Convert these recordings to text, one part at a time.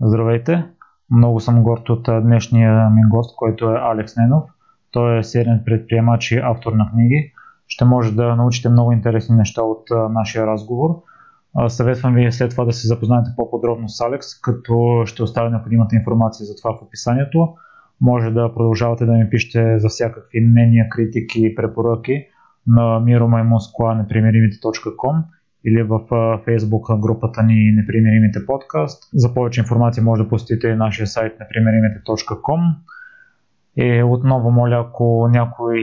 Здравейте! Много съм горд от днешния ми гост, който е Алекс Ненов. Той е сериен предприемач и автор на книги. Ще може да научите много интересни неща от нашия разговор. Съветвам ви след това да се запознаете по-подробно с Алекс, като ще оставя необходимата информация за това в описанието. Може да продължавате да ми пишете за всякакви мнения, критики и препоръки на miromaimuskla.neprimиримите.com или в Facebook групата ни Непримиримите подкаст. За повече информация може да посетите нашия сайт непримиримите.com. И отново моля, ако някой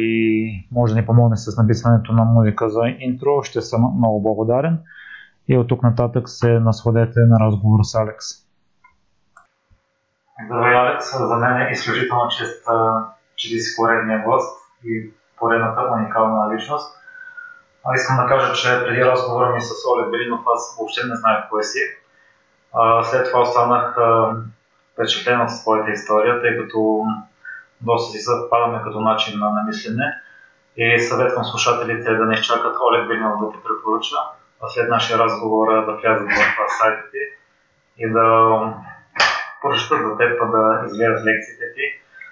може да ни помогне с написването на музика за интро, ще съм много благодарен. И от тук нататък се насладете на разговор с Алекс. Здравей, Алекс. За мен е изключително чест, че ти си поредния гост и поредната уникална личност. А, искам да кажа, че преди разговора ми с Олег Белинов аз въобще не знаех кой си. А, след това останах впечатлен от твоята история, тъй като доста си съвпадаме като начин на, на мислене и съветвам слушателите да не изчакат Олег Белинов да ти препоръча, а след нашия разговор да влязат в сайта ти и да прочитат за теб, да изгледат лекциите ти.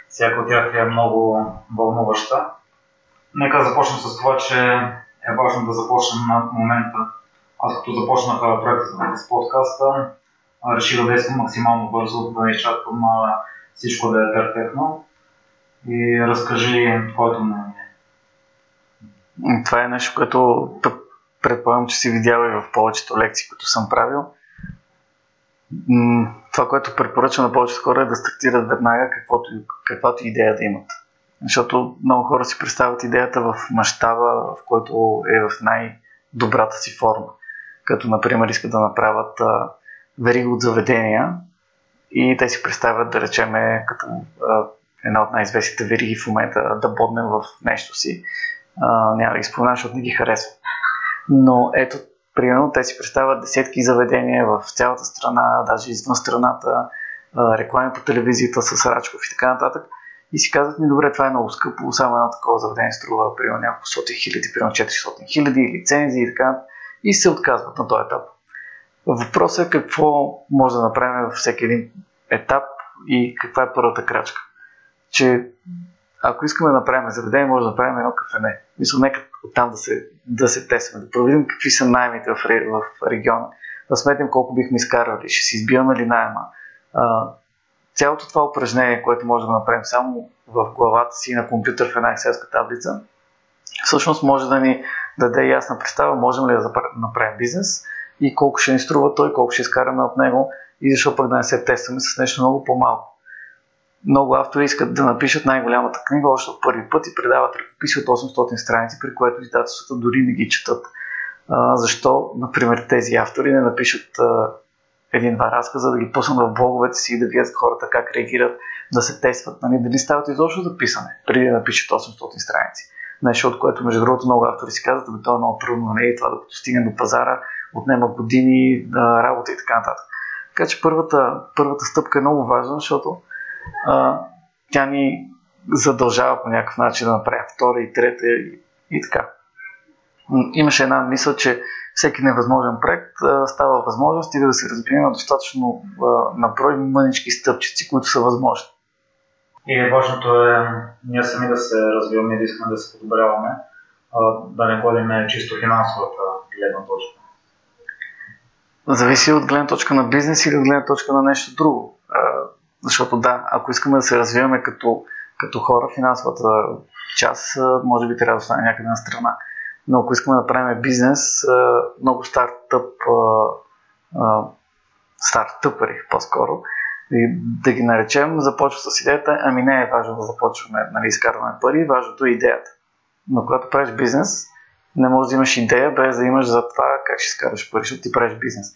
Всяка от тях е много вълнуваща. Нека започнем с това, че е важно да започнем на момента. Аз като започнах проекта с подкаста, реших да действам максимално бързо, да не изчаквам всичко да е перфектно. И разкажи твоето мнение. Това е нещо, което предполагам, че си видял и в повечето лекции, които съм правил. Това, което препоръчвам на повечето хора е да стартират веднага каквото, каквато идея да имат. Защото много хора си представят идеята в мащаба, в който е в най-добрата си форма. Като, например, искат да направят а, от заведения и те си представят, да речеме, като една от най-известните вериги в момента да боднем в нещо си. Няма да ги спомена, защото не ги харесвам. Но ето, примерно, те си представят десетки заведения в цялата страна, даже извън страната, реклами по телевизията с Рачков и така нататък – и си казват ми, добре, това е много скъпо, само едно такова заведение струва примерно няколко соти хиляди, примерно 400 хиляди, лицензии и така, и се отказват на този етап. Въпросът е какво може да направим във всеки един етап и каква е първата крачка. Че ако искаме да направим заведение, може да направим едно кафене. Мисля, нека оттам да се, да се тестваме, да проверим какви са наймите в, в региона, да сметнем колко бихме изкарвали, ще си избиваме ли найема, цялото това упражнение, което може да направим само в главата си на компютър в една екселска таблица, всъщност може да ни даде ясна представа, можем ли да направим бизнес и колко ще ни струва той, колко ще изкараме от него и защо пък да не се тестваме с нещо много по-малко. Много автори искат да напишат най-голямата книга още от първи път и предават ръкописи от 800 страници, при което издателствата дори не ги четат. А, защо, например, тези автори не напишат а, един-два разказа, да ги пуснат в блоговете си и да видят хората как реагират, да се тестват, нали, дали стават изобщо за писане, преди да напишат 800 страници. Нещо, от което между другото много автори си казват, ами това е много трудно, нали, това докато стигне до пазара, отнема години да, работа и така нататък. Така че първата, първата стъпка е много важна, защото а, тя ни задължава по някакъв начин да направим втора и трета и, и така. Имаше една мисъл, че всеки невъзможен проект става възможен, стига да се разбие на достатъчно на брой мънички стъпчици, които са възможни. И важното е ние сами да се развиваме и да искаме да се подобряваме, да не ходим чисто финансовата гледна точка. Зависи от гледна точка на бизнес или от гледна точка на нещо друго. Защото да, ако искаме да се развиваме като, като хора, финансовата част може би трябва да остане някъде на страна но ако искаме да правим бизнес, много стартъп, стартъпъри по-скоро, и да ги наречем, започва с идеята, ами не е важно да започваме, нали, изкарваме пари, важното е идеята. Но когато правиш бизнес, не можеш да имаш идея без да имаш за това как ще изкарваш пари, защото ти правиш бизнес.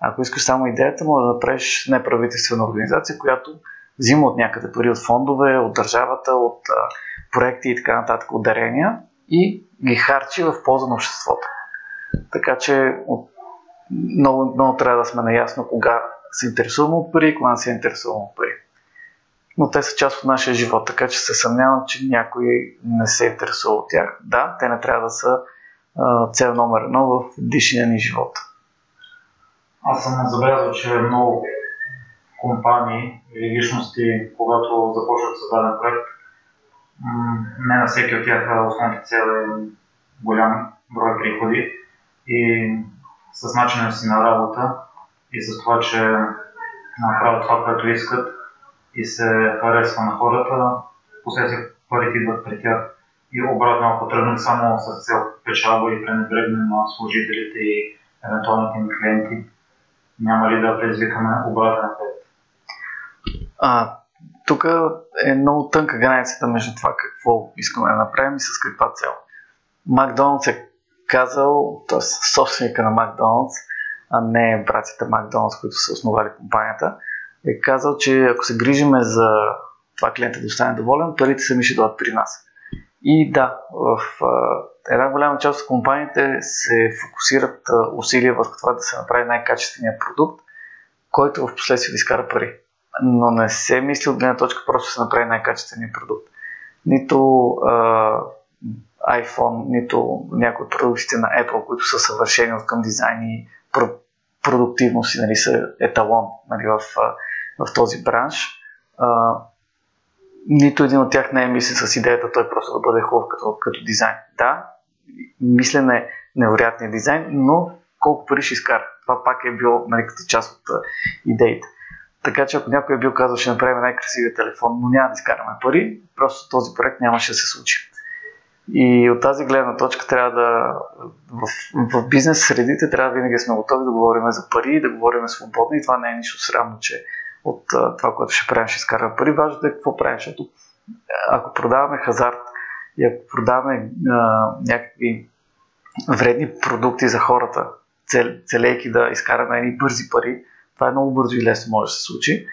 Ако искаш само идеята, може да правиш неправителствена организация, която взима от някъде пари от фондове, от държавата, от проекти и така нататък, от дарения и ги харчи в полза на обществото. Така че много, много трябва да сме наясно кога се интересуваме от пари и кога не се интересуваме от пари. Но те са част от нашия живот, така че се съмнявам, че някой не се интересува от тях. Да, те не трябва да са а, цел номер едно в дишния ни живот. Аз съм забелязал, че много компании или личности, когато започват с даден проект, не на всеки от тях основната цел е голям брой приходи и с начина си на работа и с това, че направят това, което искат и се харесва на хората, последствие парите идват при тях. И обратно, ако тръгнат само с цел печалба и пренебрегнем на служителите и евентуалните им клиенти, няма ли да предизвикаме обратен ефект? А, тук е много тънка границата между това какво искаме да направим и с каква цел. Макдоналдс е казал, т.е. собственика на Макдоналдс, а не братята Макдоналдс, които са основали компанията, е казал, че ако се грижиме за това клиента да остане доволен, парите сами ще дойдат при нас. И да, в една голяма част от компаниите се фокусират усилия върху това да се направи най-качествения продукт, който в последствие да изкара пари. Но не се мисли от гледна точка просто се направи най-качествения продукт. Нито uh, iPhone, нито някои от продуктите на Apple, които са съвършени от към дизайн и продуктивност и нали, са еталон нали, в, в този бранш. Uh, нито един от тях не е мисли с идеята той просто да бъде хубав като, като дизайн. Да, мислене е невероятния дизайн, но колко пари ще изкара. Това пак е било нали, като част от идеите. Така че ако някой е бил казал, ще направим най-красивия телефон, но няма да изкараме пари, просто този проект нямаше да се случи. И от тази гледна точка трябва да, в, в бизнес средите трябва винаги сме готови да говорим за пари, да говорим свободно и това не е нищо срамно, че от това, което ще правим, ще изкараме пари. Важното е какво правим, защото ако продаваме хазарт и ако продаваме а, някакви вредни продукти за хората, цел, целейки да изкараме едни бързи пари, това е много бързо и лесно може да се случи.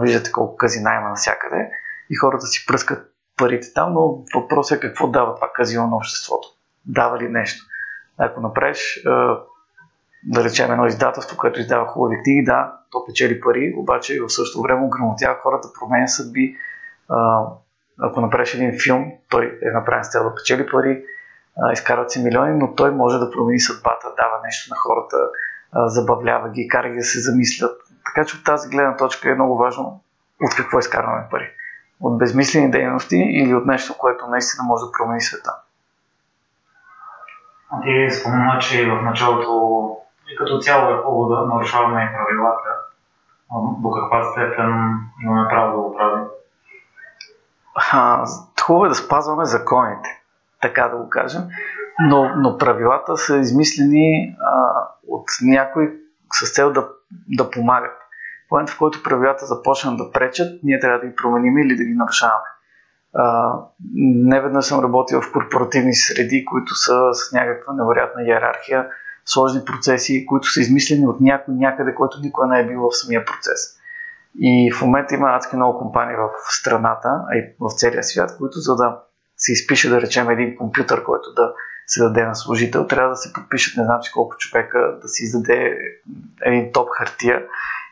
Виждате колко казина има навсякъде и хората си пръскат парите там, но въпросът е какво дава това казино на обществото. Дава ли нещо? Ако направиш, да речем, едно издателство, което издава хубави книги, да, то печели пари, обаче в същото време ограмотява хората, променя съдби. Ако направиш един филм, той е направен с цел да печели пари, изкарват си милиони, но той може да промени съдбата, дава нещо на хората, забавлява ги, кара ги да се замислят. Така че от тази гледна точка е много важно от какво изкарваме пари от безмислени дейности или от нещо, което наистина може да промени света. Ти спомена, че в началото и като цяло е хубаво да нарушаваме и правилата. До каква степен имаме право да го правим? хубаво е да спазваме законите, така да го кажем, но, но правилата са измислени а, от някой с цел да, да помагат в момента, в който правилата започнат да пречат, ние трябва да ги променим или да ги нарушаваме. не веднъж съм работил в корпоративни среди, които са с някаква невероятна иерархия, сложни процеси, които са измислени от някой някъде, който никога не е бил в самия процес. И в момента има адски много компании в страната, а и в целия свят, които за да се изпише, да речем, един компютър, който да се даде на служител, трябва да се подпишат не знам си колко човека, да се издаде един топ хартия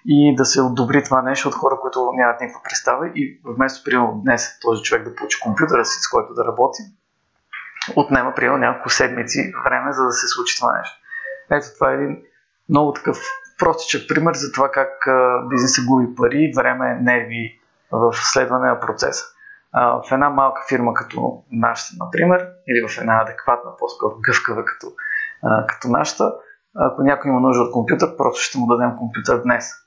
и да се одобри това нещо от хора, които нямат никаква представа и вместо, примерно, днес този човек да получи компютъра си, с който да работи, отнема, примерно, няколко седмици време, за да се случи това нещо. Ето, това е един много такъв простичък пример за това как бизнесът губи пари, време, нерви в следване на процеса. В една малка фирма като нашата, например, или в една адекватна, по-скоро гъвкава като, като нашата, ако някой има нужда от компютър, просто ще му дадем компютър днес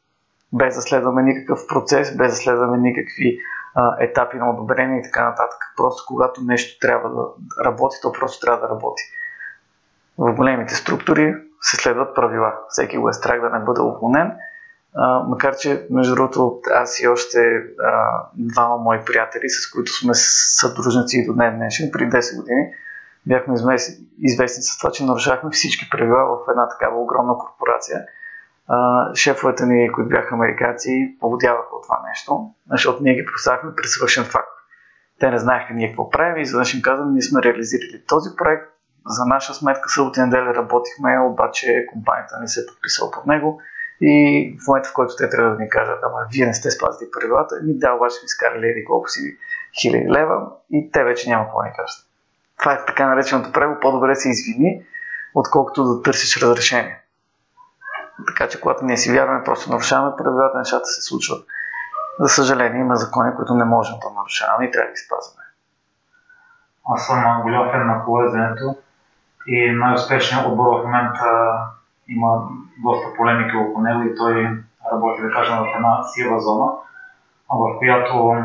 без да следваме никакъв процес, без да следваме никакви а, етапи на одобрение и така нататък. Просто когато нещо трябва да работи, то просто трябва да работи. В големите структури се следват правила. Всеки го е страх да не бъде уволнен. А, макар, че между другото аз и още а, двама мои приятели, с които сме съдружници и до днес днешен, преди 10 години, бяхме известни с това, че нарушахме всички правила в една такава огромна корпорация – шефовете ни, които бяха американци, поводяваха от това нещо, защото ние ги поставяхме при свършен факт. Те не знаеха ние какво правим и изведнъж им казвам, ние сме реализирали този проект, за наша сметка събота неделя работихме, обаче компанията не се е подписала под него и в момента, в който те трябва да ни кажат, ама вие не сте спазили правилата, ми да, обаче ми скарали еди колко си хиляди лева и те вече няма какво ни кажат. Това е така нареченото право, по-добре се извини, отколкото да търсиш разрешение. Така че когато ние си вярваме, просто нарушаваме правилата, нещата се случват. За съжаление, има закони, които не можем да нарушаваме и трябва да ги спазваме. Аз съм голям фен на колезенето и най-успешният отбор в момента има доста полемики около него и той работи, да кажем, в една сива зона, в която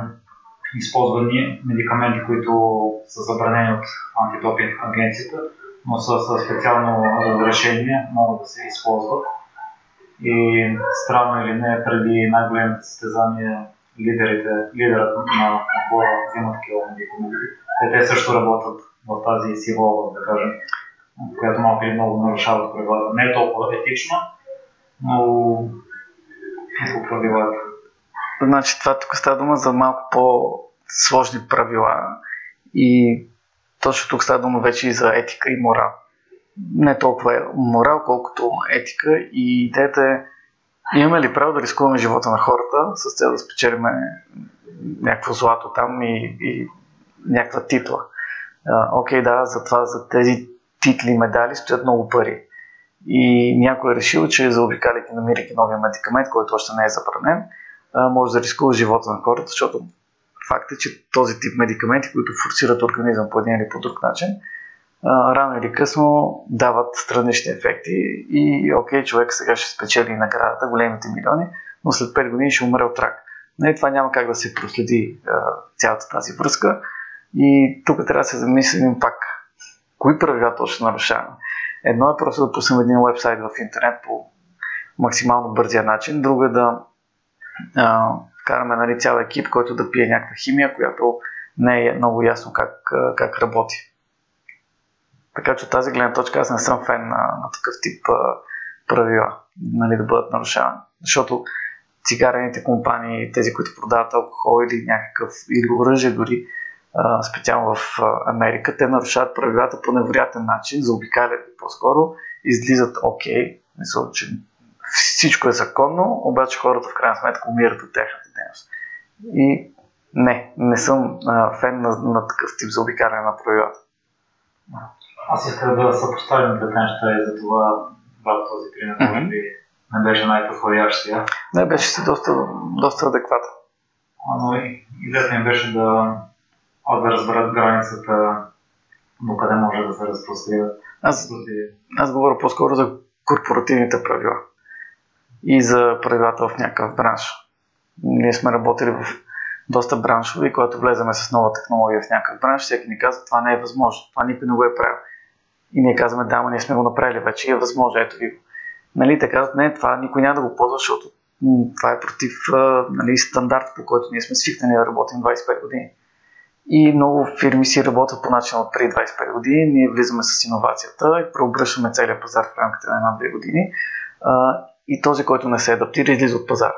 използва медикаменти, които са забранени от антидопинг агенцията, но са със специално разрешение, могат да се използват. И странно или не, преди най-големите състезания лидерите, лидерът на отбора взимат такива медикаменти. Те, те също работят в тази сива област, да кажем, която малко или много нарушават правилата. Не е толкова етично, но е по правилата. Значи това тук става дума за малко по-сложни правила и точно тук става дума вече и за етика и морал. Не толкова е морал, колкото етика и идеята е имаме ли право да рискуваме живота на хората с цел да спечелиме някакво злато там и, и някаква титла. Окей, да, за това, за тези титли, медали стоят много пари. И някой е решил, че заобикаляйки, намирайки новия медикамент, който още не е забранен, може да рискува живота на хората, защото факт е, че този тип медикаменти, които форсират организъм по един или по друг начин, рано или късно дават странични ефекти и окей, човек сега ще спечели наградата, големите милиони, но след 5 години ще умре от рак. Не, това няма как да се проследи цялата тази връзка и тук трябва да се замислим пак кои правила точно нарушаваме. Едно е просто да пуснем един вебсайт в интернет по максимално бързия начин, друго е да а, караме нали, цял екип, който да пие някаква химия, която не е много ясно как, как работи. Така че от тази гледна точка аз не съм фен на, на такъв тип а, правила, нали, да бъдат нарушавани. Защото цигарените компании, тези, които продават алкохол или някакъв, или оръжие дори, специално в Америка, те нарушават правилата по невероятен начин, заобикалят по-скоро, излизат окей, мисля, че всичко е законно, обаче хората в крайна сметка умират от тяхната дейност. И не, не съм а, фен на, на такъв тип заобикаляне на правилата. Аз исках да съпоставим двете неща и за това да, този пример mm-hmm. може би не беше най-подходящия. Не, беше си доста, доста адекватен. Но и идеята ми беше да, да разберат границата до къде може да се разпростират. Аз, аз говоря по-скоро за корпоративните правила и за правилата в някакъв бранш. Ние сме работили в доста браншове и когато влеземе с нова технология в някакъв бранш, всеки ни казва, това не е възможно, това никой не го е правил. И ние казваме, да, но ние сме го направили вече и е възможно, ето ви го. Нали, те казват, не, това никой няма да го ползва, защото това е против нали, стандарт, по който ние сме свикнали да работим 25 години. И много фирми си работят по начин от преди 25 години. Ние влизаме с иновацията и преобръщаме целият пазар в рамките на една-две години. И този, който не се адаптира, излиза от пазара.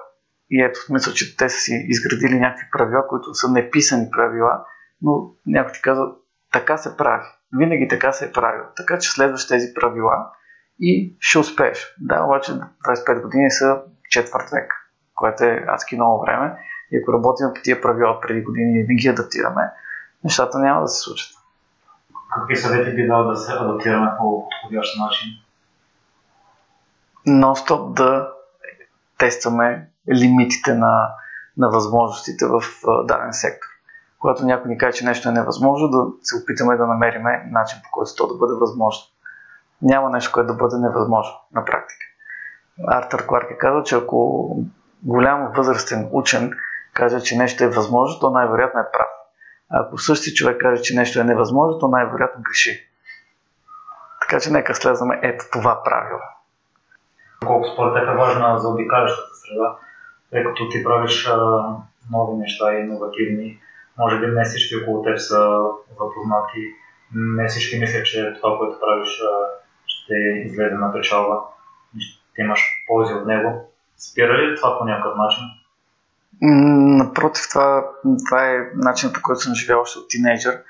И ето, мисля, че те са си изградили някакви правила, които са неписани правила, но някой ти казва, така се прави. Винаги така се е правил. Така че следваш тези правила и ще успееш. Да, обаче 25 години са четвърт век, което е адски много време. И ако работим по тия правила преди години и не ги адаптираме, нещата няма да се случат. Какви съвети би дал да се адаптираме по подходящ начин? нон-стоп да тестваме лимитите на, на възможностите в даден сектор. Когато някой ни каже, че нещо е невъзможно, да се опитаме да намерим начин по който то да бъде възможно. Няма нещо, което да бъде невъзможно на практика. Артър Кларк е казал, че ако голям възрастен учен каже, че нещо е възможно, то най-вероятно е прав. Ако същия човек каже, че нещо е невъзможно, то най-вероятно греши. Така че нека следваме ето това правило колко според теб е важна за обикалящата среда, тъй като ти правиш а, нови неща иновативни. Може би не всички около теб са запознати, не всички мислят, че това, което правиш, ще излезе на печалба ще имаш ползи от него. Спира ли това по някакъв начин? Напротив, това, това е начинът по който съм живял още от тинейджър,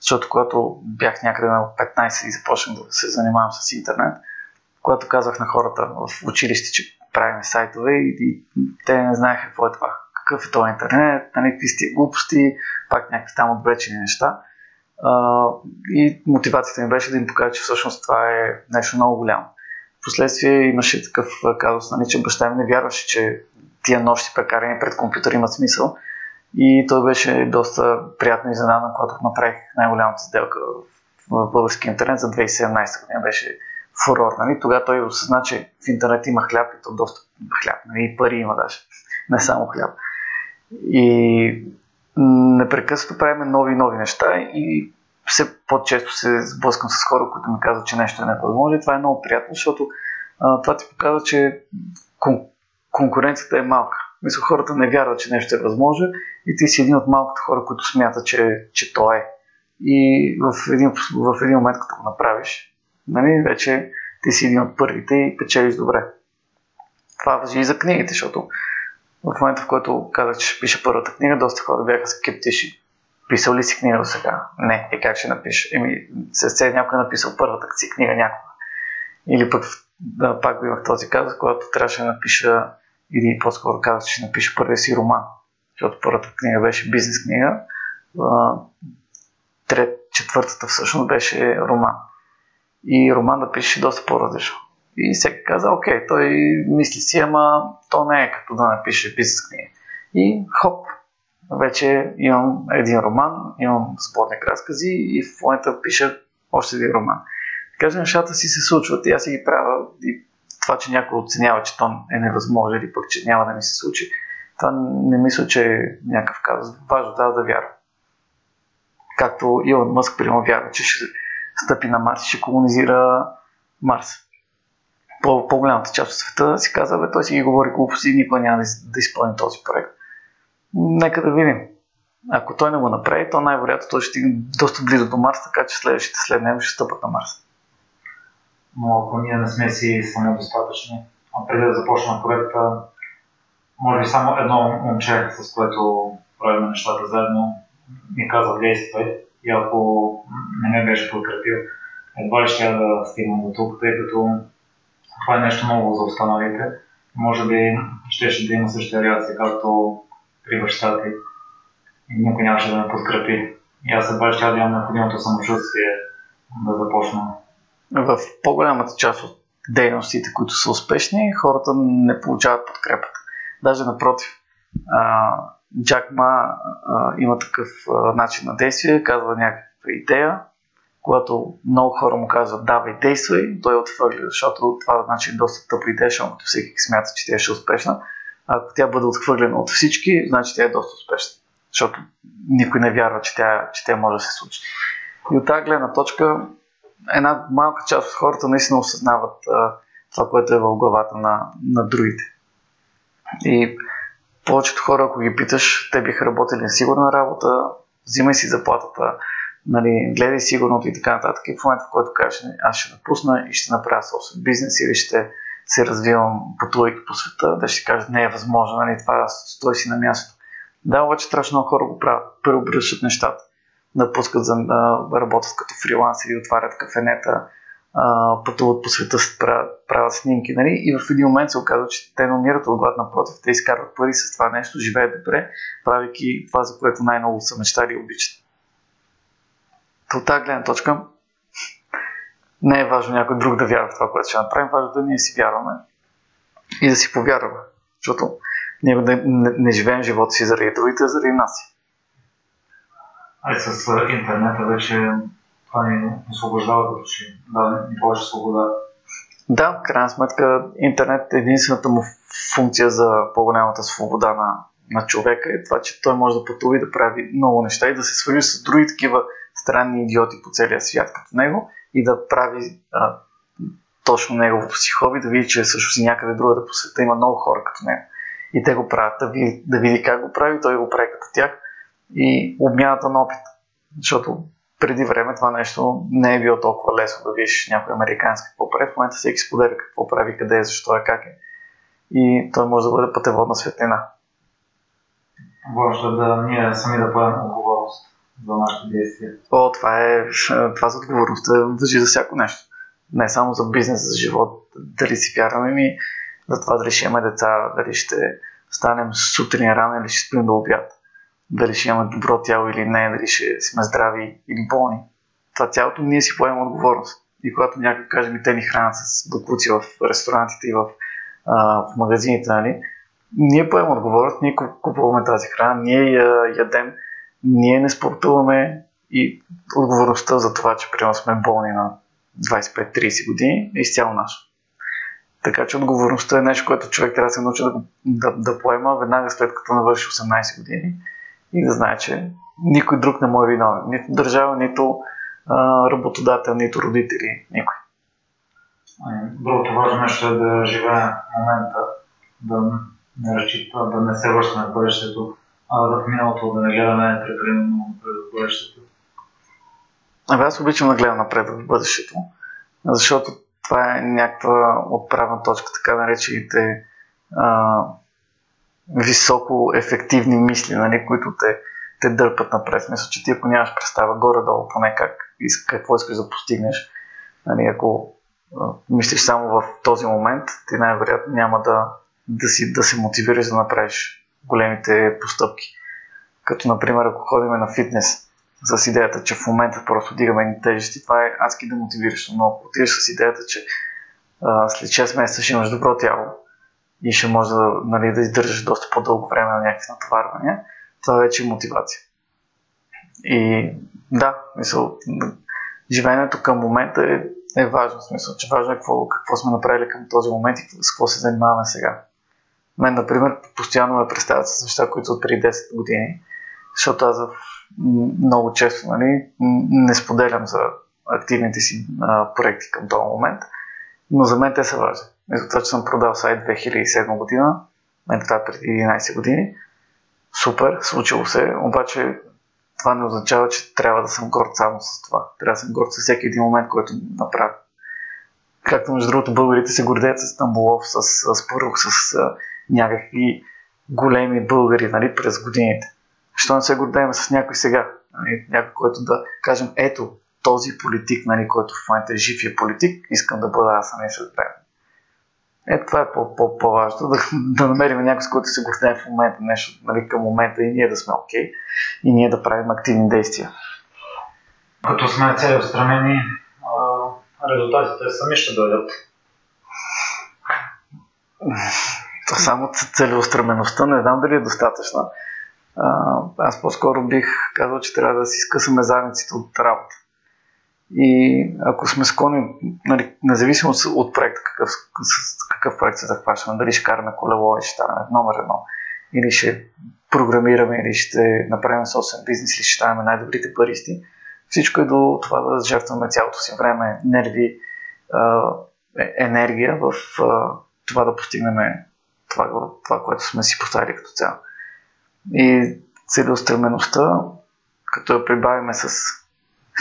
защото когато бях някъде на 15 и започнах да се занимавам с интернет, когато казах на хората в училище, че правим сайтове и, и те не знаеха какво е това. Какъв е това интернет, нали, какви сте глупости, пак някакви там отвлечени неща. А, и мотивацията ми беше да им покажа, че всъщност това е нещо много голямо. Впоследствие имаше такъв казус, нали, че баща ми не вярваше, че тия нощи прекарани пред компютър имат смисъл. И той беше доста приятно изненадан, когато направих най-голямата сделка в български интернет за 2017 година. Беше фурор. Нали? Тогава той осъзна, че в интернет има хляб и то доста хляб. Нали? И пари има даже. Не само хляб. И непрекъснато правим нови и нови неща и все по-често се сблъскам с хора, които ми казват, че нещо е невъзможно и това е много приятно, защото а, това ти показва, че конкуренцията е малка. Мисля, хората не вярват, че нещо е възможно и ти си един от малкото хора, които смятат, че, че то е. И в един, в един момент, като го направиш, нали, вече ти си един от първите и печелиш добре. Това въжи и за книгите, защото в момента, в който казах, че ще пиша първата книга, доста хора бяха скептични. Писал ли си книга до сега? Не. И как ще напиша? Еми, се се някой е написал първата си книга някога. Или пък да, пак имах този казус, когато трябваше да напиша, или по-скоро казах, че ще напиша първия си роман. Защото първата книга беше бизнес книга. Трет, четвъртата всъщност беше роман. И роман да пише доста по-различно. И всеки каза, окей, той мисли си, ама то не е като да напише бизнес книга. И хоп, вече имам един роман, имам сборник разкази и в момента пиша още един роман. Така че нещата си се случват и аз си ги правя. И това, че някой оценява, че то е невъзможно или пък, че няма да ми се случи, това не мисля, че е някакъв казус. Важно да, да вярвам. Както Илон Мъск, примерно, вярва, че ще стъпи на Марс и ще колонизира Марс. По, по-голямата част от света си казва, бе, той си ги говори глупости и никога няма да, да изпълни този проект. Нека да видим. Ако той не го направи, то най-вероятно той ще стигне доста близо до Марс, така че следващите след него ще стъпат на Марс. Но ако ние не сме си самодостатъчни, а преди да започнем проекта, може би само едно момче, с което правим нещата заедно, ми каза действай и ако не ме беше подкрепил, едва ли ще да стигна до тук, тъй като това е нещо ново за останалите. Може би щеше да има същия реакция, както при баща ти. И никой нямаше да ме подкрепи. И аз едва ще да имам необходимото самочувствие да започна. В по-голямата част от дейностите, които са успешни, хората не получават подкрепата. Даже напротив, Джак Ма има такъв начин на действие, казва някаква идея, когато много хора му казват давай, действай, той отхвърля, защото това значи доста тъпа идея, защото всеки смята, че тя ще е успешна. Ако тя бъде отхвърлена от всички, значи тя е доста успешна. Защото никой не вярва, че тя, че тя може да се случи. И от тази гледна точка, една малка част от хората наистина осъзнават а, това, което е в главата на, на другите. И повечето хора, ако ги питаш, те биха работили на сигурна работа, взимай си заплатата, нали, гледай сигурното и така нататък. И в момента, в който кажеш, аз ще напусна и ще направя собствен бизнес или ще се развивам пътувайки по света, да ще кажат, не е възможно, нали, това стой си на място. Да, обаче страшно много хора го правят, преобръщат нещата, напускат за да работят като фрилансери, отварят кафенета, пътуват по света, правят, снимки, нали? и в един момент се оказва, че те намират от глад напротив, те изкарват пари с това нещо, живеят добре, правейки това, за което най-много са мечтали и обичат. От тази гледна точка не е важно някой друг да вярва в това, което ще направим, важно е да ние си вярваме и да си повярваме, защото ние не, не, не живеем живота си заради другите, а заради нас. Ай с интернета вече това ни освобождава да души, да ни повече свобода. Да, в крайна сметка интернет е единствената му функция за по-голямата свобода на, на човека е това, че той може да пътува и да прави много неща и да се свържи с други такива странни идиоти по целия свят като него и да прави а, точно неговото си хоби, да види, че също си някъде другаде по света има много хора като него. И те го правят, да види, да види как го прави, той го прави като тях и обмяната на опит. Защото преди време това нещо не е било толкова лесно да видиш някой американски какво прави. В момента всеки споделя какво прави, къде е, защо е, как е. И той може да бъде пътеводна светлина. Важно е да ние сами да поемем отговорност за нашите действия. О, това е, това за отговорността въжи за всяко нещо. Не само за бизнес, за живот. Дали си вярваме ми за това дали ще имаме деца, дали ще станем сутрин рано или ще спим до обяд дали ще имаме добро тяло или не, дали ще сме здрави или болни. Това цялото ние си поемаме отговорност. и когато някой каже ми те ни хранят с бакуци в ресторантите и в, а, в магазините, нали, ние поемаме отговорност, ние купуваме тази храна, ние я ядем, ние не спортуваме и отговорността за това, че примерно сме болни на 25-30 години е изцяло наша. Така че отговорността е нещо, което човек трябва да се научи да, да, да поема веднага след като навърши 18 години и да знае, че никой друг не му е виновен. Нито държава, нито а, работодател, нито родители, никой. Другото важно нещо е да живеем момента, да не разчита, да не се връщаме в бъдещето, а да в миналото да не гледаме прекалено напред в бъдещето. Абе, аз обичам да гледам напред в бъдещето, защото това е някаква отправна точка, така наречените а, високо ефективни мисли, нали, които те, те дърпат напред. Мисля, че ти ако нямаш представа горе-долу поне как, какво искаш да постигнеш, нали, ако мислиш само в този момент, ти най-вероятно няма да, да, си, да се мотивираш да направиш големите постъпки. Като, например, ако ходим на фитнес, с идеята, че в момента просто дигаме ни тежести, това е адски мотивираш. Но ако отидеш с идеята, че а, след 6 месеца ще имаш добро тяло и ще може да, нали, да издържаш доста по-дълго време на някакви натоварвания, това вече е мотивация. И да, мисъл, живеенето към момента е, е важно. Смисъл, че важно е какво, какво сме направили към този момент и с какво се занимаваме сега. Мен, например, постоянно ме представят с неща, които от преди 10 години, защото аз много често нали, не споделям за активните си а, проекти към този момент, но за мен те са важни. Мисля, това, че съм продал сайт 2007 година, мен това е преди 11 години, супер, случило се, обаче това не означава, че трябва да съм горд само с това. Трябва да съм горд с всеки един момент, който направя. Както между другото българите се гордеят с Тамболов, с, с Първок, с някакви големи българи нали, през годините. Защо не се гордеем с някой сега? Нали, някой, който да кажем, ето, този политик, нали, който в момента е жив и е политик, искам да бъда аз, а не след време. Ето това е по-важно, да, да намерим някой, с който се гордеем в момента, нещо нали, към момента и ние да сме окей, okay, и ние да правим активни действия. Като сме целеустремени, резултатите сами ще дойдат. Само целеустремеността не знам дали е достатъчна аз по-скоро бих казал, че трябва да си скъсаме задниците от работа. И ако сме склонни, нали, независимо от проекта, какъв, с какъв проект се захващаме, дали ще караме колело, или ще ставаме номер едно, или ще програмираме, или ще направим собствен бизнес, или ще ставаме най-добрите паристи, всичко е до това да жертваме цялото си време, нерви, е, енергия в това да постигнем това, това, което сме си поставили като цяло. И целеустремеността, като я прибавиме с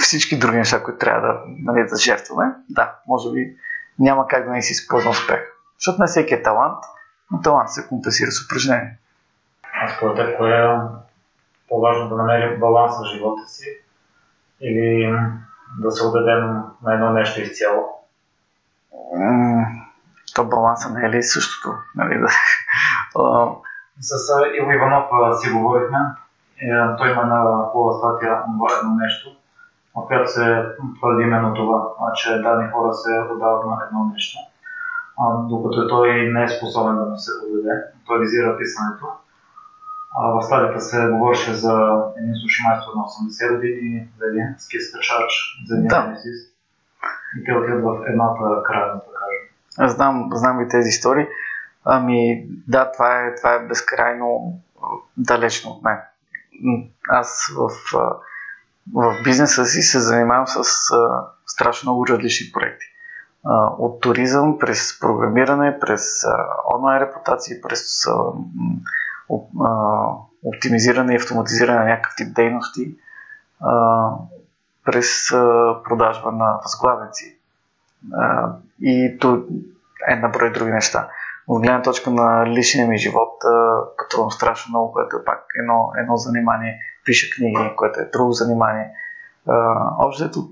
всички други неща, които трябва да, нали, да жертваме, да, може би няма как да не си използвам успех. Защото не всеки е талант, но талант се компенсира с упражнение. А според теб, кое е по-важно да намерим баланс в живота си или да се отдадем на едно нещо изцяло? То баланса не е ли същото? Нали? С Иво Иванов си говорихме. Е, той има една хубава статия на едно нещо, в която се твърди именно това, че дадени хора се отдават на едно нещо. Докато той не е способен да му се отдаде, той визира писането. В стадията се говореше за един суши майстор на 80 години, за един ски скачач, за един да. И те отиват в едната края, да кажем. Знам, знам и тези истории. Ами да, това е, това е безкрайно далечно от мен. Аз в, в бизнеса си се занимавам с страшно много различни проекти. От туризъм, през програмиране, през онлайн репутации, през оптимизиране и автоматизиране на някакъв тип дейности, през продажба на възглавници и една брой други неща от гледна точка на личния ми живот пътувам страшно много, което е пак едно, едно занимание. Пиша книги, което е друго занимание. Общо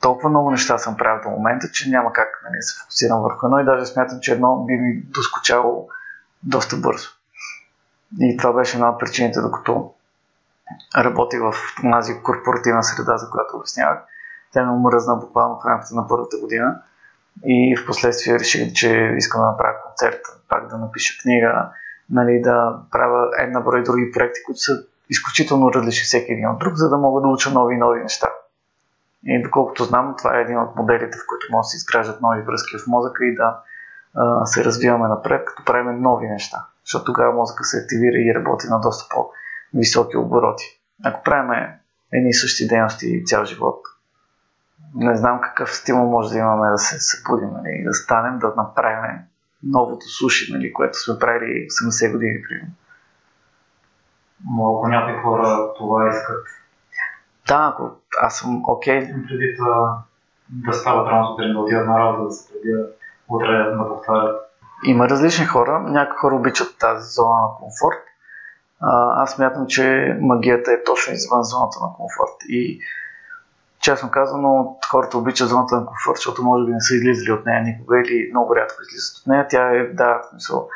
толкова много неща съм правил до момента, че няма как нали, се фокусирам върху едно и даже смятам, че едно би ми доскочало доста бързо. И това беше една от причините, докато работих в тази корпоративна среда, за която обяснявах, Тя ме омръзна буквално в рамките на първата година. И в последствие реших, че искам да направя концерт, пак да напиша книга, нали, да правя една брой други проекти, които са изключително различни всеки един от друг, за да мога да уча нови и нови неща. И доколкото знам, това е един от моделите, в които може да се изграждат нови връзки в мозъка и да а, се развиваме напред, като правим нови неща. Защото тогава мозъка се активира и работи на доста по-високи обороти. Ако правим едни и същи дейности цял живот, не знам какъв стимул може да имаме да се събудим, нали, да станем, да направим новото суши, нали, което сме правили 80 години, примерно. Ако някои хора това искат. Да, ако аз съм окей. Okay. Преди да, да стават рано сутрин, да отидат на работа, да се пребият, утре да повтарят. Има различни хора. Някои хора обичат тази зона на комфорт. А, аз мятам, че магията е точно извън зоната на комфорт. И честно казано, хората обичат зоната на комфорт, защото може би не са излизали от нея никога или много рядко излизат от нея. Тя е, да, в смисъл,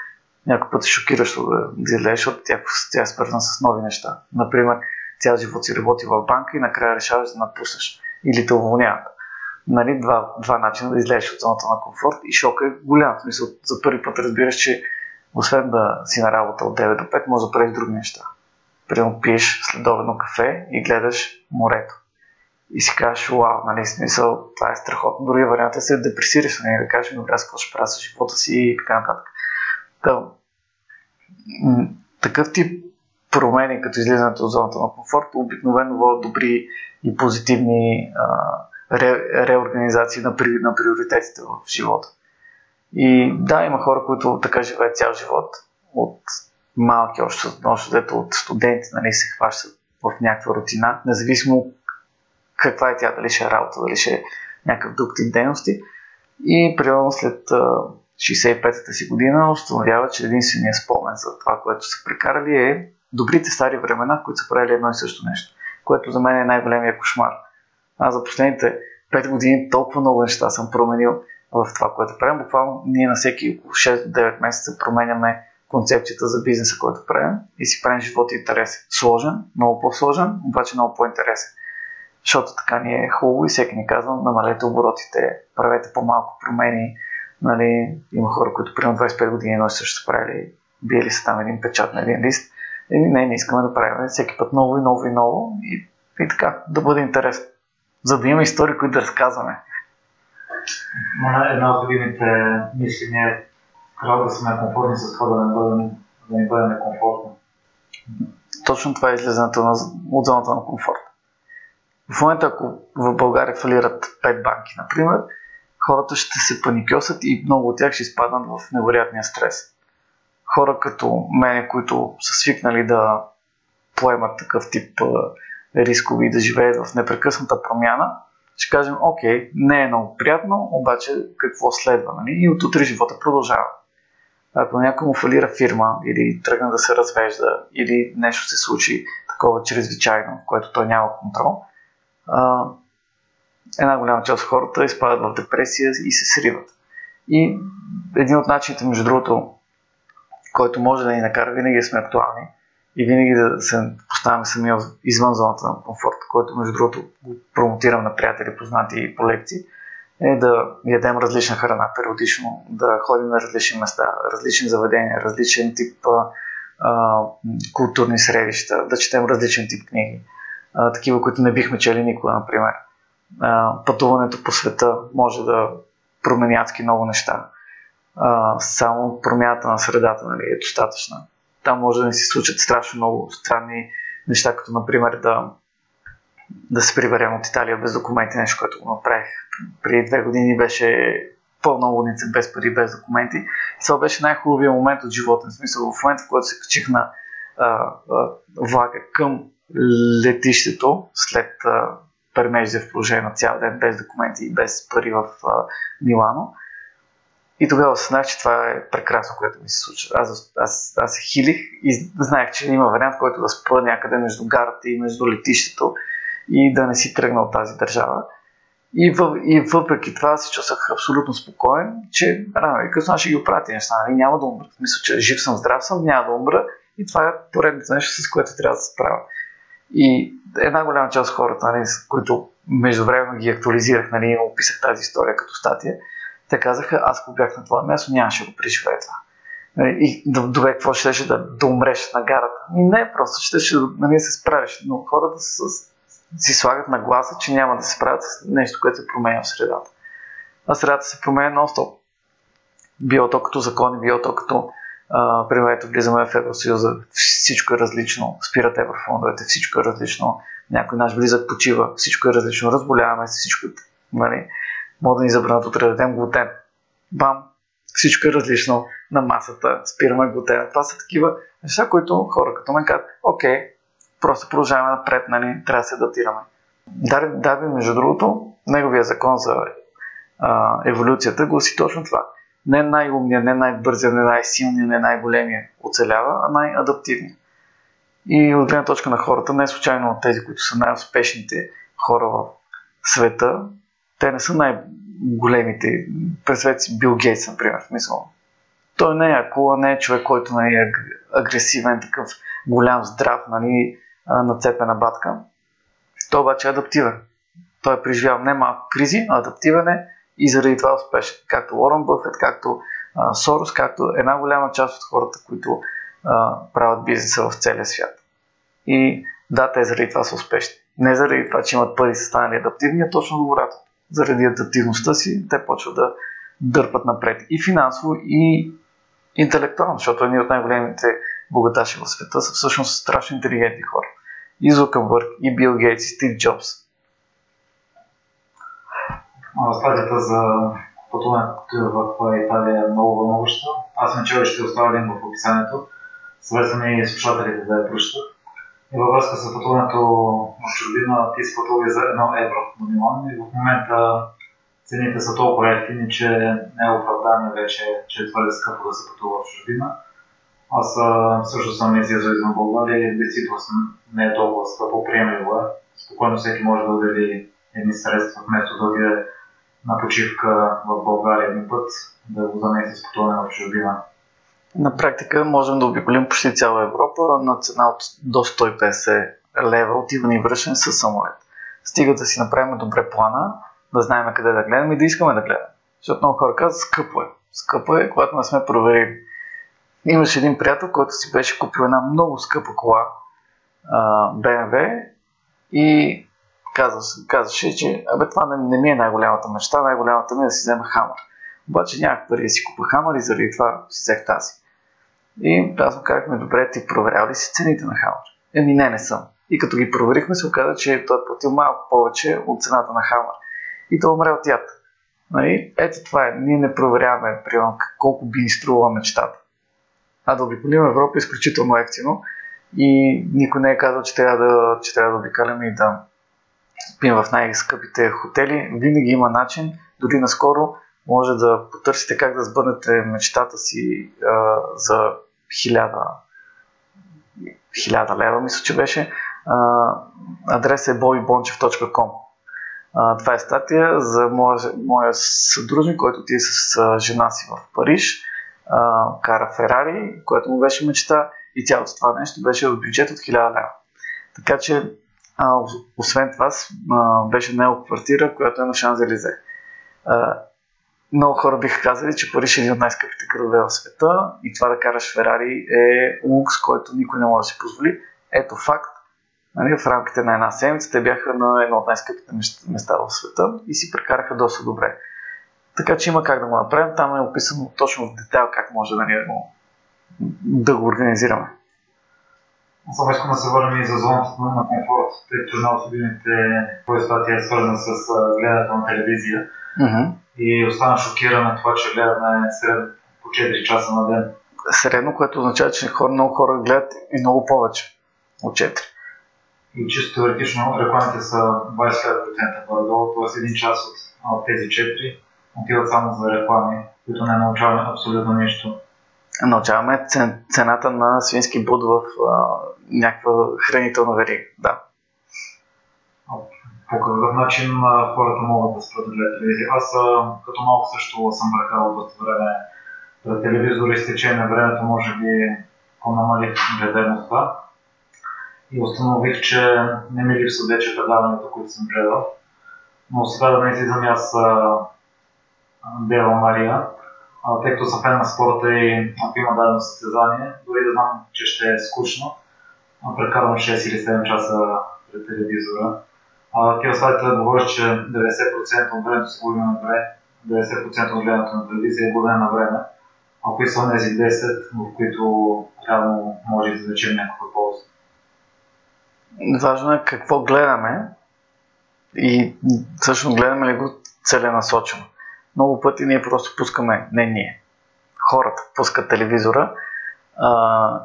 някой път е шокиращо да, излезеш, защото тя, тя е свързана с нови неща. Например, цял живот си работи в банка и накрая решаваш да напуснеш или те уволняват. Нали, два, два начина да излезеш от зоната на комфорт и шока е голям. В смисъл, за първи път разбираш, че освен да си на работа от 9 до 5, може да правиш други неща. Примерно пиеш следобедно кафе и гледаш морето. И си кажеш, вау, нали, смисъл, това е страхотно. Другия вариант е се депресираш, нали, да кажеш, добре, аз какво ще правя с живота си и така нататък. М- такъв тип промени, като излизането от зоната на комфорт, обикновено водят добри и позитивни а, ре, реорганизации на, при, на приоритетите в живота. И да, има хора, които така живеят цял живот, от малки, още, още от студенти, нали, се хващат в някаква рутина, независимо каква е тя, дали ще е работа, дали ще е някакъв друг тип дейности. И примерно след 65-та си година установява, че единственият спомен за това, което са прекарали е добрите стари времена, в които са правили едно и също нещо, което за мен е най-големия кошмар. Аз за последните 5 години толкова много неща съм променил в това, което правим. Буквално ние на всеки 6-9 месеца променяме концепцията за бизнеса, който правим и си правим живота интересен. Сложен, много по-сложен, обаче много по-интересен. Защото така ни е хубаво и всеки ни казва, намалете оборотите, правете по-малко промени. Нали, има хора, които примерно 25 години но също са правили, биели са там един печат на един лист. И не, не искаме да правим всеки път ново и ново и ново и, и така, да бъде интересно. За да има истории, които да разказваме. Една от любимите мисли ми е трябва да сме комфортни с това да не бъде, да не бъде некомфортно. Точно това е излизането на, от зоната на комфорт. В момента, ако в България фалират 5 банки, например, хората ще се паникьосат и много от тях ще изпаднат в невероятния стрес. Хора като мене, които са свикнали да поемат такъв тип рискови и да живеят в непрекъсната промяна, ще кажем, окей, не е много приятно, обаче какво следва? Нали? И от утре живота продължава. Ако някой му фалира фирма или тръгне да се развежда или нещо се случи такова чрезвичайно, в което той няма контрол, една голяма част от хората изпадат в депресия и се сриват. И един от начините, между другото, който може да ни накара винаги сме актуални и винаги да се поставяме самия извън зоната на комфорт, който между другото го промотирам на приятели, познати по лекции, е да ядем различна храна периодично, да ходим на различни места, различни заведения, различен тип а, културни средища, да четем различен тип книги а, такива, които не бихме чели никога, например. А, пътуването по света може да промени адски много неща. А, само промяната на средата нали, е достатъчна. Там може да ни се случат страшно много странни неща, като например да, да се приберем от Италия без документи, нещо, което го направих преди две години беше пълна лудница, без пари, без документи. И това беше най-хубавият момент от живота. В смисъл, в момента, в който се качих на а, а, влака към летището след премежда в положение на цял ден без документи и без пари в а, Милано. И тогава осъзнах, че това е прекрасно, което ми се случва. Аз, аз, аз се хилих и знаех, че има вариант, който да спа някъде между гарата и между летището и да не си тръгна от тази държава. И, във, и въпреки това се чувствах абсолютно спокоен, че рано и късно ще ги оправя неща. И няма да умра. Мисля, че жив съм, здрав съм, няма да умра. И това е поредното нещо, с което трябва да се справя. И една голяма част от хората, нали, които междувременно ги актуализирах, нали, описах тази история като статия, те казаха, аз ако бях на това място, нямаше да го преживея това. Нали, и добре, какво ще ще да, да умреш на гарата? И не, просто ще, ще нали, се справиш. Но хората с, си слагат на гласа, че няма да се справят с нещо, което се променя в средата. А средата се променя нон-стоп. Било то като закони, било то като примерно ето влизаме в Евросъюза, всичко е различно, спират еврофондовете, всичко е различно, някой наш близък почива, всичко е различно, разболяваме се, всичко нали, може да ни забранят утре да дадем глутен. Бам, всичко е различно на масата, спираме глутена. Това са такива неща, които хора като мен казват, окей, просто продължаваме напред, нали, трябва да се адаптираме. Дарби, Дарби, между другото, неговия закон за а, еволюцията гласи точно това – не най-умния, не най-бързия, не най-силния, не най-големия оцелява, а най-адаптивния. И от гледна точка на хората, не случайно от тези, които са най-успешните хора в света, те не са най-големите. Представете си Бил Гейтс, например, в смисъл. Той не е акула, не е човек, който нали, е агресивен, такъв голям, здрав, нали, нацепена батка. Той обаче е адаптивен. Той е преживял не малко кризи, а и заради това успешен. Както Уорън Бъфет, както а, Сорос, както една голяма част от хората, които а, правят бизнеса в целия свят. И да, те заради това са успешни. Не заради това, че имат пари са станали адаптивни, а точно обратно. Заради адаптивността си, те почват да дърпат напред и финансово, и интелектуално, защото едни от най-големите богаташи в света са всъщност страшно интелигентни хора. И Зукърбърг, и Бил Гейтс, и Стив Джобс стадията за пътуването в Италия е много вълнуваща. Аз начало ще оставя линк в описанието. Съветвам и слушателите да я прочитат. И във връзка с пътуването в чужбина, ти си пътували за 1 евро минимално и в момента цените са толкова ефтини, че не е оправдание вече, че е твърде скъпо да се пътува в чужбина. Аз също съм излизал извън България и действително не е толкова скъпо, приемливо е. Спокойно всеки може да отдели едни средства, вместо да отиде на почивка в България един път, да го замеси с пътуване в чужбина. На практика можем да обиколим почти цяла Европа на цена от до 150 лева отиване и връщане с самолет. Стига да си направим добре плана, да знаем къде да гледаме и да искаме да гледаме. Защото много хора казват, скъпо е. Скъпо е, когато не сме проверили. Имаше един приятел, който си беше купил една много скъпа кола, BMW, и казваше, казваше че абе, това не, не ми е най-голямата мечта, най-голямата ми е да си взема хамър. Обаче нямах пари да си купа хамър и заради това си взех тази. И аз му казахме, добре, ти проверял ли си цените на хамър? Еми не, не съм. И като ги проверихме, се оказа, че той е платил малко повече от цената на хамър. И той умре от яд. Нали? Ето това е. Ние не проверяваме, примерно, колко би ни струвала мечтата. А да обиколим Европа е изключително ефтино и никой не е казал, че трябва да, че трябва да обикаляме и да спим в най-скъпите хотели, винаги има начин, дори наскоро може да потърсите как да сбъднете мечтата си а, за хиляда, хиляда лева, мисля, че беше. А, адрес е bobibonchev.com Това е статия за моя, моя съдружник, който ти е с а, жена си в Париж, а, кара Ферари, което му беше мечта и цялото това нещо беше в бюджет от 1000 лева. Така че а, освен това, а, беше наел квартира, която е на Шанзелизе. много хора биха казали, че Париж е един от най-скъпите градове в света и това да караш Ферари е лукс, който никой не може да си позволи. Ето факт. Нали, в рамките на една седмица те бяха на едно от най-скъпите места в света и си прекараха доста добре. Така че има как да го направим. Там е описано точно в детайл как може да, ни, да го организираме. Само искам да се върнем и за зоната на комфорт, тъй като една от любимите твои статия е свързана с гледането на телевизия. Mm-hmm. И остана шокиран от това, че гледаме средно по 4 часа на ден. Средно, което означава, че хора, много хора гледат и много повече от 4. И чисто теоретично рекламите са 25% горе-долу, т.е. един час от, от тези 4 отиват само за реклами, които не научаваме абсолютно нищо научаваме цената на свински буд в а, някаква хранителна верига. Да. По какъв начин а, хората могат да гледат телевизия? Аз като малко също съм бъркал доста време пред телевизора и с течение на времето може би по-намалих гледаността и установих, че не ми липсва вече предаването, които съм гледал. но сега да не излизам аз Дева Мария, а, тъй като съм фен на спорта и ако има дадено състезание, дори да знам, че ще е скучно, прекарвам 6 или 7 часа пред телевизора. А, ти в да говориш, че 90% от времето се губи на време, 90% от гледането на телевизия е губене на време. А кои са тези 10, в които реално може да извлечем някаква полза? Важно е какво гледаме и всъщност гледаме ли го целенасочено. Много пъти ние просто пускаме, не ние, хората пускат телевизора а,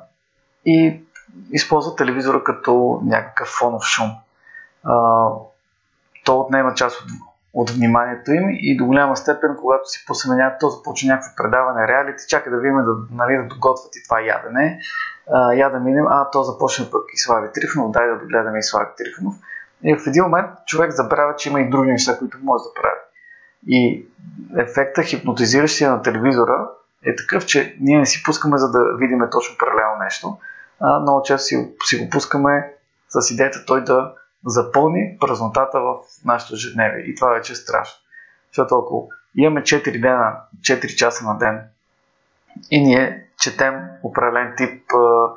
и използват телевизора като някакъв фонов шум. А, то отнема част от, от вниманието им и до голяма степен, когато си някакво, то започва някакво предаване, реалити, чака да видим да, нали, да доготвят и това ядене. А, я да минем, а то започне пък и Слави Трифонов, дай да догледаме и Слави Трифонов. И в един момент човек забравя, че има и други неща, които може да прави. И ефекта хипнотизиращия на телевизора е такъв, че ние не си пускаме за да видим точно паралелно нещо, а много често си, си го пускаме с идеята той да запълни празнотата в нашето ежедневие. И това вече е страшно. Защото ако имаме 4 дена, 4 часа на ден и ние четем определен тип а,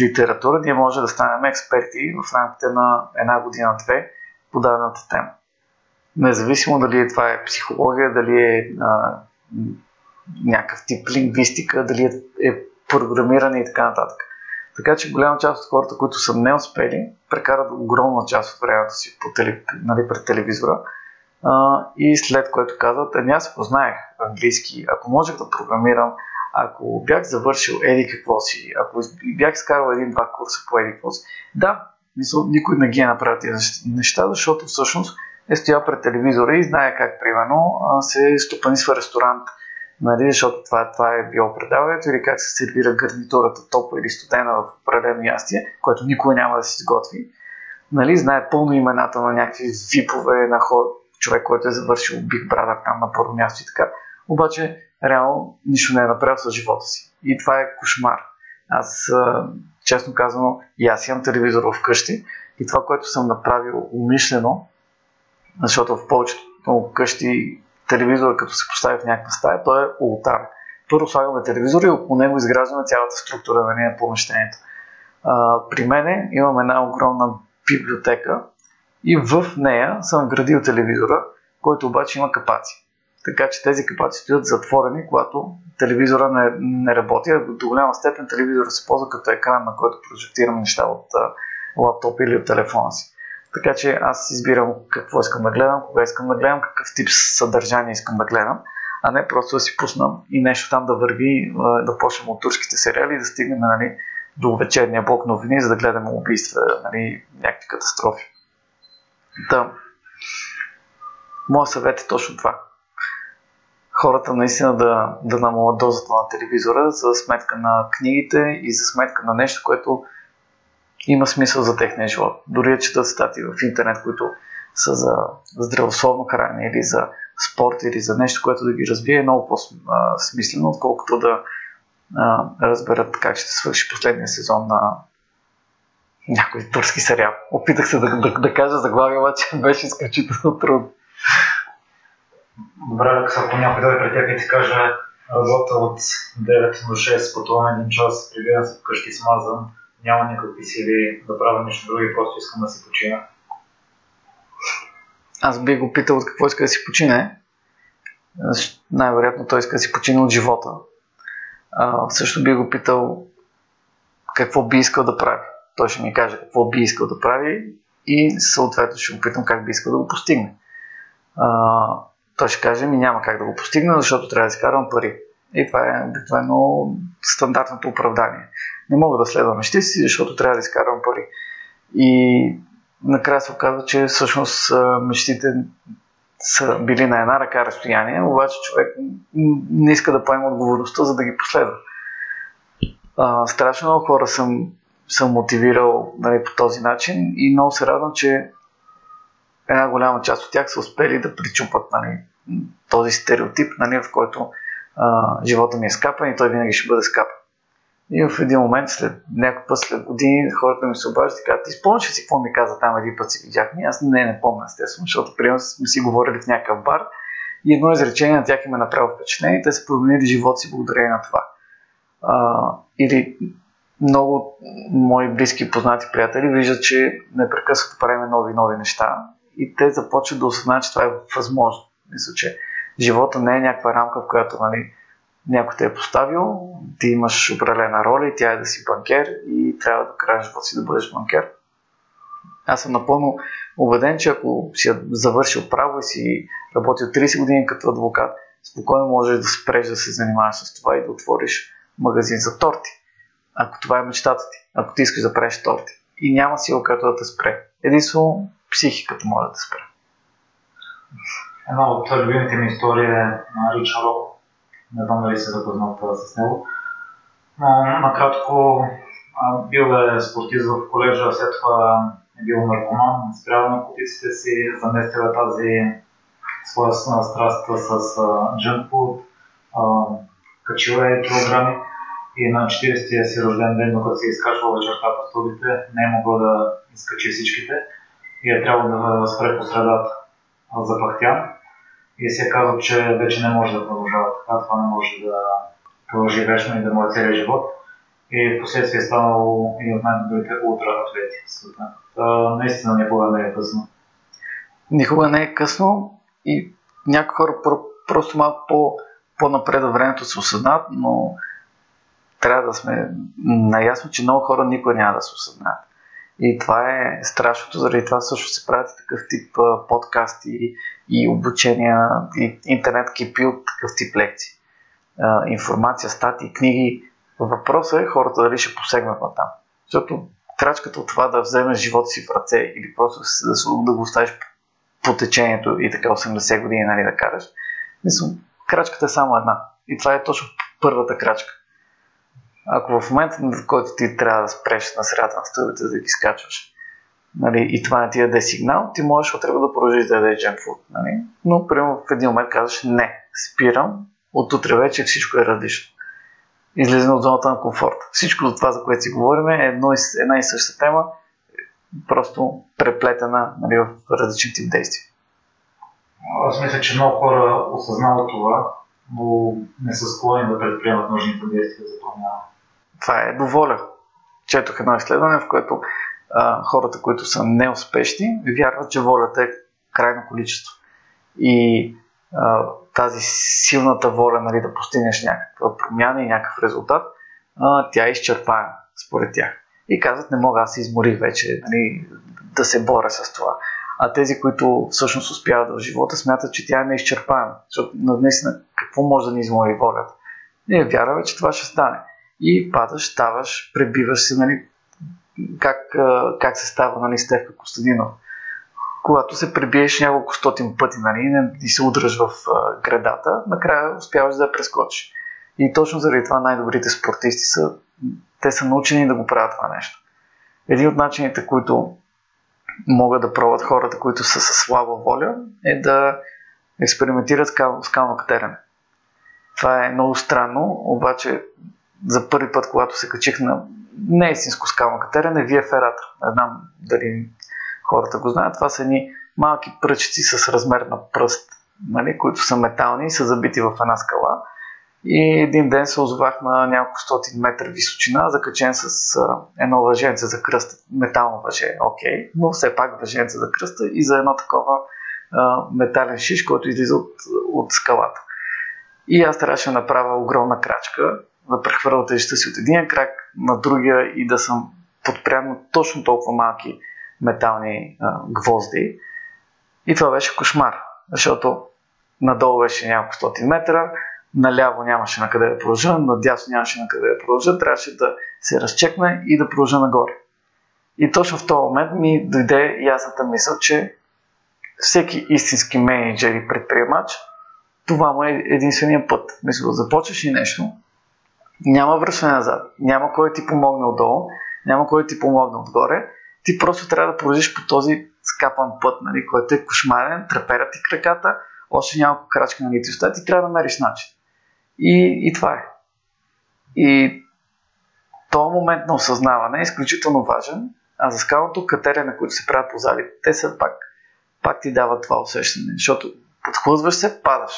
литература, ние може да станем експерти в рамките на една година-две по дадената тема. Независимо дали това е психология, дали е а, някакъв тип лингвистика, дали е, е програмиране и така нататък. Така че голяма част от хората, които са не успели, прекарат огромна част от времето си по теле, нали, пред телевизора а, и след което казват, ами аз познаех английски, ако можех да програмирам, ако бях завършил еди какво си, ако бях изкарал един-два курса по еди какво си. Да, никой не ги е направил тези неща, защото всъщност е стоял пред телевизора и знае как, примерно, се стопанисва ресторант, нали, защото това, това е било предаването или как се сервира гарнитурата топла или студена в определено ястие, което никой няма да си изготви. Нали, знае пълно имената на някакви випове на хор, човек, който е завършил Big Brother там на първо място и така. Обаче, реално, нищо не е направил с живота си. И това е кошмар. Аз, честно казано, и аз имам телевизор вкъщи и това, което съм направил умишлено, защото в повечето къщи телевизора, като се постави в някаква стая, той е ултар. Първо слагаме телевизор и около него изграждаме цялата структура на нея помещението. А, при мене имам една огромна библиотека и в нея съм вградил телевизора, който обаче има капаци. Така че тези капаци стоят затворени, когато телевизора не, не работи. До голяма степен телевизора се ползва като екран, на който прожектирам неща от лаптоп или от телефона си. Така че аз избирам какво искам да гледам, кога искам да гледам, какъв тип съдържание искам да гледам, а не просто да си пуснам и нещо там да върви, да почнем от турските сериали и да стигнем нали, до вечерния блок новини, за да гледаме убийства, нали, някакви катастрофи. Да. Моят съвет е точно това. Хората наистина да, да намалят дозата на телевизора за сметка на книгите и за сметка на нещо, което има смисъл за техния живот. Дори да четат статии в интернет, които са за здравословно хранене или за спорт или за нещо, което да ги развие, е много по-смислено, отколкото да а, разберат как ще свърши последния сезон на някой турски сериал. Опитах се да, да, да кажа заглавие, обаче беше изключително трудно. Добре, ако някой дойде при теб и ти каже работа от 9 до 6, пътувам един час, прибирам се вкъщи смазан, няма никакви сили да правя нещо друго и просто искам да си почина. Аз бих го питал от какво иска да си почине. Най-вероятно той иска да си почине от живота. А, също бих го питал какво би искал да прави. Той ще ми каже какво би искал да прави и съответно ще го питам как би искал да го постигне. А, той ще каже ми няма как да го постигна, защото трябва да изкарвам пари. И това е обикновено стандартното оправдание не мога да следвам мечти си, защото трябва да изкарвам пари. И накрая се оказва, че всъщност мечтите са били на една ръка разстояние, обаче човек не иска да поема отговорността, за да ги последва. Страшно много хора съм, съм мотивирал нали, по този начин и много се радвам, че една голяма част от тях са успели да причупат нали, този стереотип, нали, в който а, живота ми е скапан и той винаги ще бъде скапан. И в един момент, след някой път, след години, хората ми се обаждат и казват, ти спомняш ли си какво ми каза там един път си видяхме? Аз не, не помня, естествено, защото примерно сме си говорили в някакъв бар и едно изречение на тях им е направило впечатление и те са променили живота си благодарение на това. А, или много мои близки познати приятели виждат, че непрекъснато правим нови нови неща и те започват да осъзнаят, че това е възможно. Мисля, че живота не е някаква рамка, в която нали, някой те е поставил, ти имаш определена роля и тя е да си банкер и трябва да края живота си да бъдеш банкер. Аз съм напълно убеден, че ако си завършил право и си работил 30 години като адвокат, спокойно можеш да спреш да се занимаваш с това и да отвориш магазин за торти. Ако това е мечтата ти, ако ти искаш да правиш торти. И няма сила, която да те спре. Единствено психиката може да те спре. Една от любимите ми истории е на Ричард не знам дали се запознат с него. Но накратко бил е спортист в колежа, след това е бил наркоман, спрял наркотиците си, заместил е тази своя страст с джънкфуд, качил е килограми и на 40-тия си рожден ден, докато се изкачва вечерта по студите, не е могъл да изкачи всичките и е трябвало да спре по средата. Запахтя и си е казал, че вече не може да продължава така, това не може да продължи вечно и да му е целият живот. И в последствие е станал един от най-добрите ултра-атлети в света. Та, наистина никога не е късно. Никога не е късно и някои хора просто малко по, по-напред във времето се осъзнат, но трябва да сме наясно, че много хора никога няма да се осъзнаят. И това е страшното, заради това също се правят такъв тип подкасти и обучения, и интернет кипи от такъв тип лекции. Информация, статии, книги. Въпросът е хората дали ще посегнат на там. Защото крачката от това да вземеш живота си в ръце или просто да, да го оставиш по течението и така 80 години нали, да караш, мисля, крачката е само една. И това е точно първата крачка. Ако в момента, в който ти трябва да спреш на средата на стълбите, да ги скачваш, нали, и това не ти даде сигнал, ти можеш утре да продължиш да ядеш junk food. Нали? Но, примерно, в един момент казваш, не, спирам, от утре вече всичко е различно. Излизане от зоната на комфорт. Всичко от това, за което си говорим, е едно, една и съща тема, просто преплетена нали, в различни тип действия. Аз мисля, че много хора осъзнават това, но не са склонни да предприемат нужните действия за промяна. Това е доволя. Четох едно изследване, в което а, хората, които са неуспешни, вярват, че волята е крайно количество. И а, тази силната воля нали, да постигнеш някаква промяна и някакъв резултат, а, тя е изчерпаема според тях. И казват, не мога, аз се изморих вече нали, да се боря с това. А тези, които всъщност успяват в живота, смятат, че тя е неизчерпаема. Защото наистина какво може да ни измори волята? Ние вярваме, че това ще стане. И падаш, ставаш, пребиваш се, нали, как, как се става нали, Стевка Костадинов. Когато се пребиеш няколко стотин пъти нали, и се удръж в градата, накрая успяваш да я прескочиш. И точно заради това най-добрите спортисти са, те са научени да го правят това нещо. Един от начините, които могат да пробват хората, които са със слаба воля, е да експериментират скал, скално катерене. Това е много странно, обаче за първи път, когато се качих на не истинско скално катерене, вие ферата. Не знам дали хората го знаят. Това са едни малки пръчици с размер на пръст, нали, които са метални и са забити в една скала. И един ден се озовах на няколко стотин метра височина, закачен с едно въженце за кръста, метално въже, окей, okay, но все пак въженце за кръста и за едно такова а, метален шиш, който излиза от, от скалата. И аз трябваше да направя огромна крачка, да прехвърля тежестта си от един крак на другия и да съм подпрян на точно толкова малки метални а, гвозди. И това беше кошмар, защото надолу беше няколко стотин метра, наляво нямаше на къде да продължа, надясно нямаше на къде да продължа, трябваше да се разчекна и да продължа нагоре. И точно в този момент ми дойде ясната мисъл, че всеки истински менеджер и предприемач, това му е единствения път. Мисля, да започваш и нещо, няма връщане назад, няма кой ти помогне отдолу, няма кой ти помогне отгоре, ти просто трябва да продължиш по този скапан път, нали, който е кошмарен, треперят ти краката, още няколко крачки на ти ти трябва да намериш начин. И, и това е. И този момент на осъзнаване е изключително важен, а за скалното катерене, които се правят по залите, те са пак, пак ти дават това усещане, защото подхлъзваш се, падаш.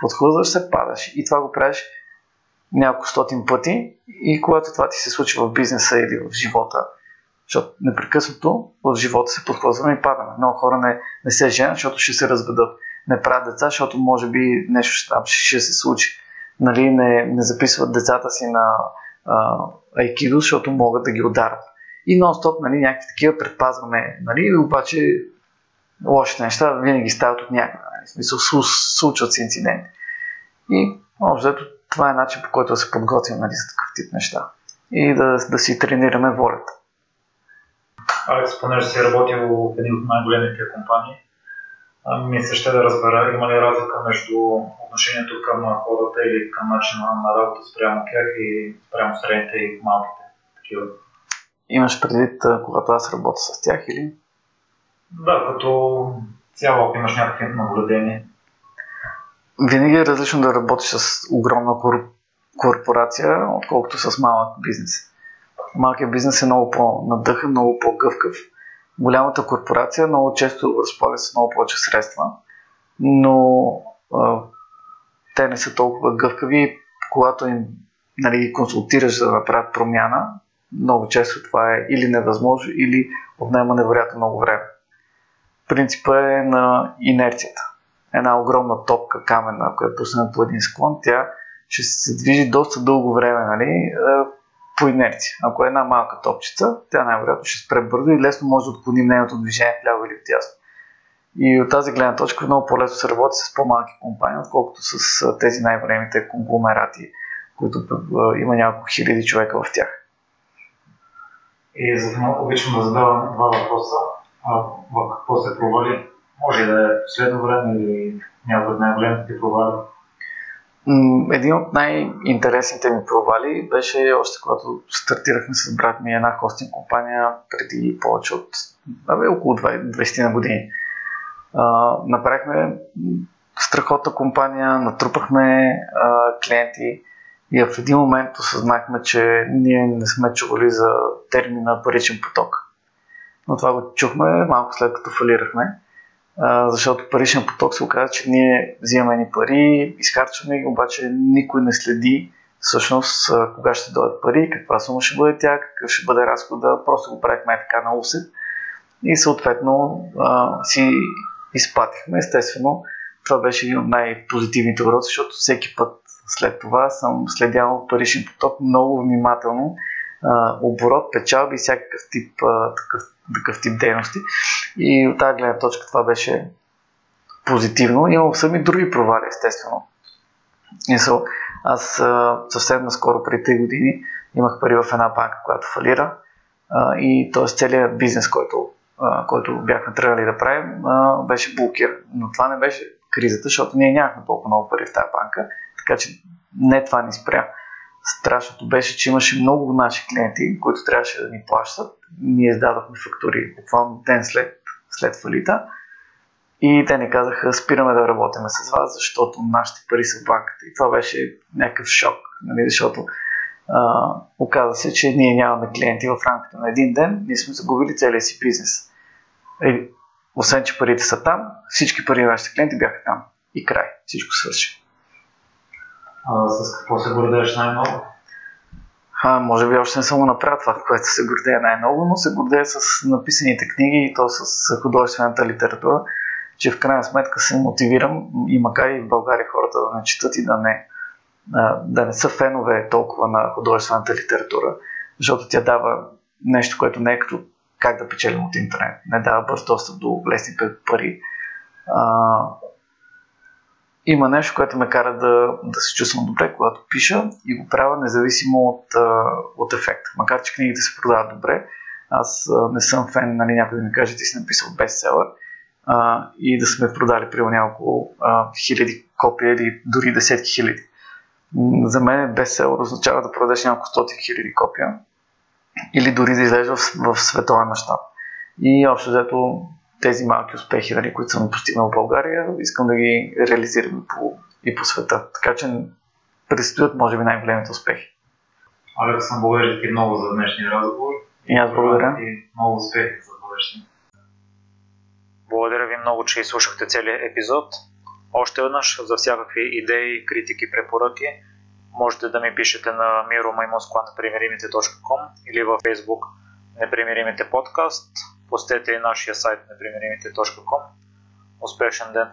Подхлъзваш се, падаш. И това го правиш няколко стотин пъти и когато това ти се случи в бизнеса или в живота, защото непрекъснато в живота се подхлъзваме и падаме. Много хора не, не се женят, защото ще се разведат. Не правят деца, защото може би нещо ще, ще се случи. Нали, не, не записват децата си на айкидо, защото могат да ги ударят. И нон-стоп нали, някакви такива предпазваме. Нали, обаче лошите неща винаги стават от някъде. Нали, в смисъл, случват се инциденти. И общо това е начин по който да се подготвим нали, за такъв тип неща. И да, да си тренираме волята. Алекс, понеже си работил в един от най-големите компании, ми се ще да разбера има ли разлика между отношението към хората или към начина на работа спрямо тях и спрямо средните и малките такива. Имаш предвид, когато аз работя с тях или? Да, като цяло, ако имаш някакви наблюдения. Винаги е различно да работиш с огромна корпорация, отколкото с малък бизнес. Малкият бизнес е много по-надъхан, много по-гъвкав. Голямата корпорация много често разполага с много повече средства, но а, те не са толкова гъвкави. Когато им нали, консултираш да направят промяна, много често това е или невъзможно, или отнема невероятно много време. Принципът е на инерцията. Една огромна топка камена, ако е пуснена по един склон, тя ще се движи доста дълго време нали, по инерция. Ако е една малка топчица, тя най-вероятно ще спре бързо и лесно може да отклони нейното движение вляво или вдясно. И от тази гледна точка много по-лесно се работи с по-малки компании, отколкото с тези най-големите конгломерати, които има няколко хиляди човека в тях. И за това обичам да задавам два въпроса. В какво се провали? Може да е последно време или някои от най-големите провали? Един от най-интересните ми провали беше още когато стартирахме с брат ми една хостинг компания преди повече от абе, около 20 на години. А, направихме страхотна компания, натрупахме а, клиенти и в един момент осъзнахме, че ние не сме чували за термина паричен поток. Но това го чухме малко след като фалирахме защото паричен поток се оказа, че ние взимаме ни пари, изхарчваме ги, обаче никой не следи всъщност кога ще дойдат пари, каква сума ще бъде тя, какъв ще бъде разхода, просто го правихме така на усет и съответно а, си изплатихме. Естествено, това беше един от най-позитивните уроци, защото всеки път след това съм следял паричен поток много внимателно, оборот, печалби и всякакъв тип, а, такъв, такъв тип дейности. И от тази гледна точка това беше позитивно. Имам сами други провали, естествено. Мисъл, аз а, съвсем наскоро, преди 3 години, имах пари в една банка, която фалира. А, и т.е. целият бизнес, който, а, който бяхме тръгнали да правим, а, беше блокиран. Но това не беше кризата, защото ние нямахме толкова много пари в тази банка, така че не това ни спря. Страшното беше, че имаше много наши клиенти, които трябваше да ни плащат. Ние издадохме фактури буквално ден след след фалита. И те ни казаха, спираме да работим с вас, защото нашите пари са в банката. И това беше някакъв шок, нали, защото а, оказа се, че ние нямаме клиенти в рамките на един ден, ние сме загубили целия си бизнес. И, освен, че парите са там, всички пари на нашите клиенти бяха там. И край. Всичко свърши. А с какво се гордееш най-много? А, може би още не съм направил това, което се гордея най-много, но се гордея с написаните книги и то с художествената литература, че в крайна сметка се мотивирам и макар и в България хората да не четат и да не, да не са фенове толкова на художествената литература, защото тя дава нещо, което не е като как да печелим от интернет, не дава бърз достъп до лесни пари. А, има нещо, което ме кара да, да се чувствам добре, когато пиша и го правя независимо от, от ефекта. Макар, че книгите се продават добре, аз не съм фен, нали, някой да ми каже, ти си написал бестселър а, и да сме продали при няколко а, хиляди копия или дори десетки хиляди. За мен бестселър означава да продадеш няколко стотин хиляди копия или дори да излезеш в, в световен мащаб. И общо взето тези малки успехи, нали, които съм постигнал в България, искам да ги реализирам и по, и по света. Така че предстоят, може би, най-големите успехи. Алекс, благодаря ти много за днешния разговор. И аз благодаря. И много успехи за бъдеще. Благодаря ви много, че изслушахте целият епизод. Още веднъж за всякакви идеи, критики, препоръки можете да ми пишете на miromaimuskwa.непримиримите.com или във Facebook Непримиримите подкаст. Постете и нашия сайт непримиримите.com. Успешен ден!